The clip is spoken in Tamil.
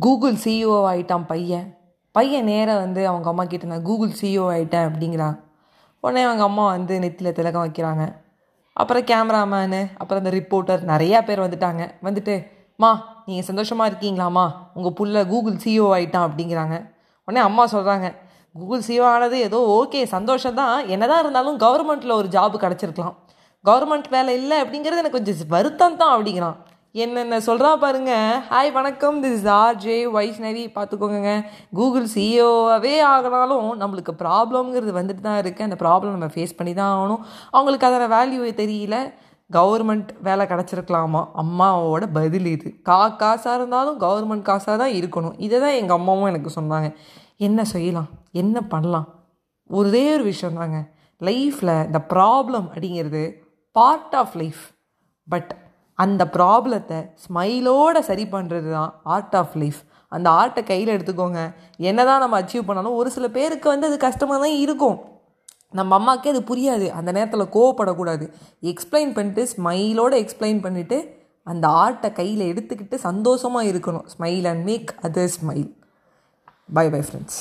கூகுள் சிஇஓ ஆகிட்டான் பையன். பையன் நேராக வந்து அவங்க அம்மா கிட்ட நான் கூகுள் சிஇஓ ஆகிட்டேன் அப்படிங்கிறான் உடனே அவங்க அம்மா வந்து நெத்தியில் திலகம் வைக்கிறாங்க. அப்புறம் கேமராமேனு அப்புறம் அந்த ரிப்போர்ட்டர் நிறையா பேர் வந்துட்டாங்க. வந்துட்டு மா நீங்கள் சந்தோஷமாக இருக்கீங்களாம்மா? உங்கள் புள்ள கூகுள் சிஇஓ ஆகிட்டான் அப்படிங்கிறாங்க. உடனே அம்மா சொல்கிறாங்க கூகுள் சிஇஓ ஆனது ஏதோ ஓகே சந்தோஷம் தான் என்னதான் இருந்தாலும் கவர்மெண்ட்டில் ஒரு ஜாப் கிடச்சிருக்கலாம். கவர்மெண்ட் வேலை இல்லை அப்படிங்கிறது எனக்கு கொஞ்சம் வருத்தம் தான் அப்படிங்கிறான். என்னென்ன சொல்கிறான் பாருங்க. ஹாய் வணக்கம். This is R J Vaishnavi பார்த்துக்கோங்க கூகுள் சிஇஓவே ஆகினாலும் நம்மளுக்கு ப்ராப்ளம்ங்கிறது வந்துட்டு தான் இருக்குது அந்த ப்ராப்ளம் நம்ம ஃபேஸ் பண்ணி தான் ஆகணும். அவங்களுக்கு அதோட வேல்யூ தெரியல. கவர்மெண்ட் வேலை கிடச்சிருக்கலாமா? அம்மாவோட பதில் இது. கா காசாக இருந்தாலும் கவர்மெண்ட் காசாக தான் இருக்கணும். இதை தான் எங்கள் அம்மாவும் எனக்கு சொன்னாங்க. என்ன செய்யலாம்? என்ன பண்ணலாம்? ஒரே ஒரு விஷயம் தாங்க லைஃப்பில் இந்த ப்ராப்ளம் அப்படிங்கிறது பார்ட் ஆஃப் லைஃப் பட் அந்த ப்ராப்ளத்தை ஸ்மைலோட சரி பண்ணுறது தான் ஆர்ட் ஆஃப் லைஃப் அந்த ஆர்ட்டை கையில் எடுத்துக்கோங்க. என்ன தான் நம்ம அச்சீவ் பண்ணாலும் ஒரு சில பேருக்கு வந்து அது கஷ்டமாக தான் இருக்கும். நம்ம அம்மாக்கே அது புரியாது. அந்த நேரத்தில் கோவப்படக்கூடாது. எக்ஸ்பிளைன் பண்ணிட்டு ஸ்மைலோடு எக்ஸ்பிளைன் பண்ணிவிட்டு அந்த ஆர்ட்டை கையில் எடுத்துக்கிட்டு சந்தோஷமாக இருக்கணும். Smile and make other smile bye bye friends